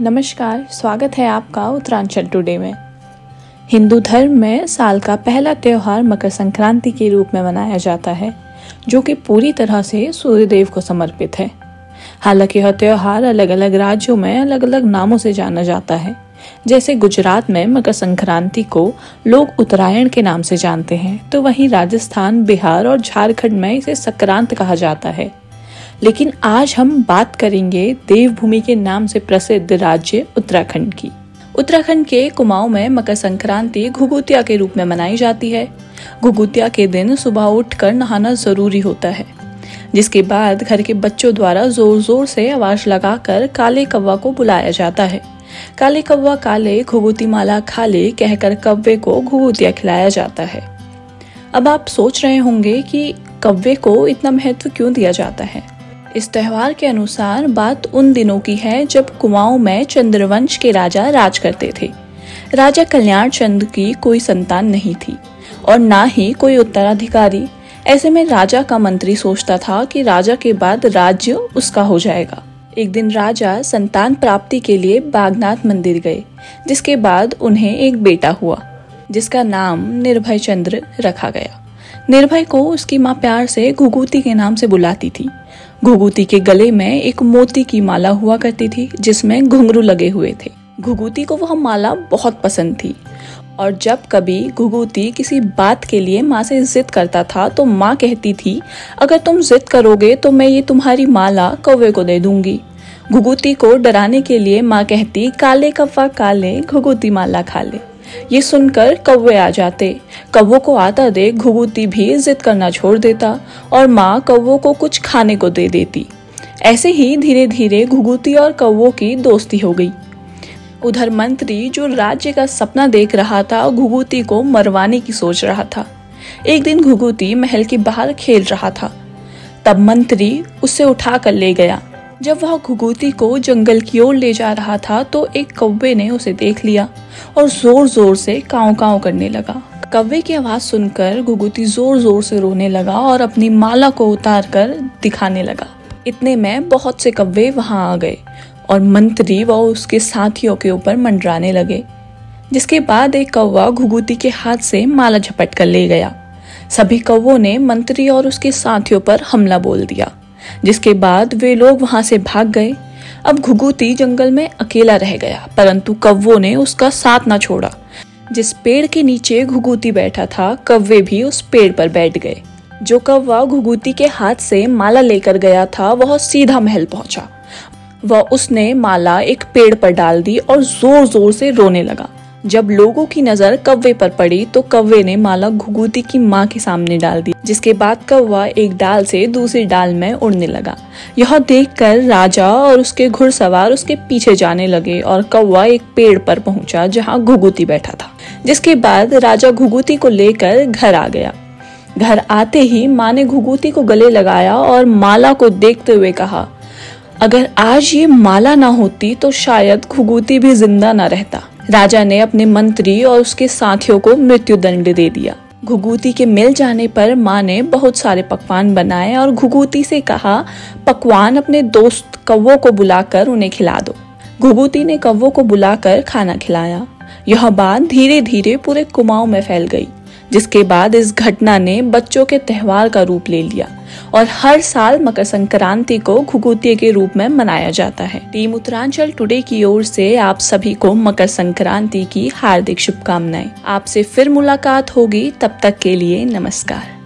नमस्कार, स्वागत है आपका उत्तरांचल टुडे में। हिंदू धर्म में साल का पहला त्यौहार मकर संक्रांति के रूप में मनाया जाता है, जो कि पूरी तरह से सूर्यदेव को समर्पित है। हालाँकि यह त्यौहार अलग अलग राज्यों में अलग अलग नामों से जाना जाता है, जैसे गुजरात में मकर संक्रांति को लोग उत्तरायण के नाम से जानते हैं तो वहीं राजस्थान, बिहार और झारखंड में इसे संक्रांत कहा जाता है। लेकिन आज हम बात करेंगे देवभूमि के नाम से प्रसिद्ध राज्य उत्तराखंड की। उत्तराखंड के कुमाऊं में मकर संक्रांति घुगुतिया के रूप में मनाई जाती है। घुगुतिया के दिन सुबह उठकर नहाना ज़रूरी होता है। जिसके बाद घर के बच्चों द्वारा ज़ोर ज़ोर से आवाज़ लगाकर काले कौवा को बुलाया जाता है। काले कौवा काले घुगुती माला खाले कहकर कव्वे को घुगुतिया खिलाया जाता है। अब आप सोच रहे होंगे कि कव्वे को इतना महत्व क्यों दिया जाता है? इस त्योहार के अनुसार बात उन दिनों की है जब कुमाऊं में चंद्रवंश के राजा राज करते थे। राजा कल्याण चंद्र की कोई संतान नहीं थी और ना ही कोई उत्तराधिकारी। ऐसे में राजा का मंत्री सोचता था कि राजा के बाद राज्य उसका हो जाएगा। एक दिन राजा संतान प्राप्ति के लिए बागनाथ मंदिर गए, जिसके बाद उन्हें एक बेटा हुआ, जिसका नाम निर्भय चंद्र रखा गया। निर्भय को उसकी माँ प्यार से घुगुती के नाम से बुलाती थी। घुगुती के गले में एक मोती की माला हुआ करती थी, जिसमें घुंघरू लगे हुए थे। घुगुती को वह माला बहुत पसंद थी। और जब कभी घुगुती किसी बात के लिए माँ से जिद करता था तो माँ कहती थी, अगर तुम जिद करोगे तो मैं ये तुम्हारी माला कौवे को दे दूँगी। घुगुती को डराने के लिए माँ कहती, काले कव्वा काले घुगुती माला खा ले। ये सुनकर कौवे आ जाते। कौवों को आता देख घुगुती भी जिद करना छोड़ देता और माँ कौवों को कुछ खाने को दे देती। ऐसे ही धीरे धीरे घुगुती और कौवों की दोस्ती हो गई। उधर मंत्री जो राज्य का सपना देख रहा था घुगुती को मरवाने की सोच रहा था। एक दिन घुगुती महल के बाहर खेल रहा था। तब मंत्री उसे उठा कर ले गया। जब वह घुगुती को जंगल की ओर ले जा रहा था तो एक कौवे ने उसे देख लिया और ज़ोर ज़ोर से काव काव करने लगा। कौवे की आवाज़ सुनकर घुगुती ज़ोर ज़ोर से रोने लगा और अपनी माला को उतार कर दिखाने लगा। इतने में बहुत से कौवे वहाँ आ गए और मंत्री व उसके साथियों के ऊपर मंडराने लगे, जिसके बाद एक कौवा घुगुती के हाथ से माला झपट कर ले गया। सभी कौवों ने मंत्री और उसके साथियों पर हमला बोल दिया। जिसके बाद वे लोग वहाँ से भाग गए। अब घुगुती जंगल में अकेला रह गया, परंतु कव्वों ने उसका साथ न छोड़ा। जिस पेड़ के नीचे घुगुती बैठा था कव्वे भी उस पेड़ पर बैठ गए। जो कव्वा घुगुती के हाथ से माला लेकर गया था, वह सीधा महल पहुँचा। वह उसने माला एक पेड़ पर डाल दी और ज़ोर ज़ोर से रोने लगा। जब लोगों की नज़र कव्वे पर पड़ी तो कव्वे ने माला घुगुती की माँ के सामने डाल दी, जिसके बाद कौवा एक डाल से दूसरी डाल में उड़ने लगा। यह देखकर राजा और उसके घुड़सवार उसके पीछे जाने लगे और कौवा एक पेड़ पर पहुँचा, जहाँ घुगुती बैठा था, जिसके बाद राजा घुगुती को लेकर घर आ गया। घर आते ही माँ ने घुगुती को गले लगाया और माला को देखते हुए कहा, अगर आज ये माला ना होती तो शायद घुगुती भी ज़िंदा ना रहता। राजा ने अपने मंत्री और उसके साथियों को मृत्यु दंड दे दिया। घुगुती के मिल जाने पर माँ ने बहुत सारे पकवान बनाए और घुगुती से कहा, पकवान अपने दोस्त कव्वों को बुलाकर उन्हें खिला दो। घुगुती ने कव्वो को बुलाकर खाना खिलाया। यह बात धीरे धीरे पूरे कुमाऊं में फैल गई। जिसके बाद इस घटना ने बच्चों के त्यौहार का रूप ले लिया और हर साल मकर संक्रांति को घुघुतिये के रूप में मनाया जाता है। टीम उत्तरांचल टुडे की ओर से आप सभी को मकर संक्रांति की हार्दिक शुभकामनाएँ। आपसे फिर मुलाकात होगी, तब तक के लिए नमस्कार।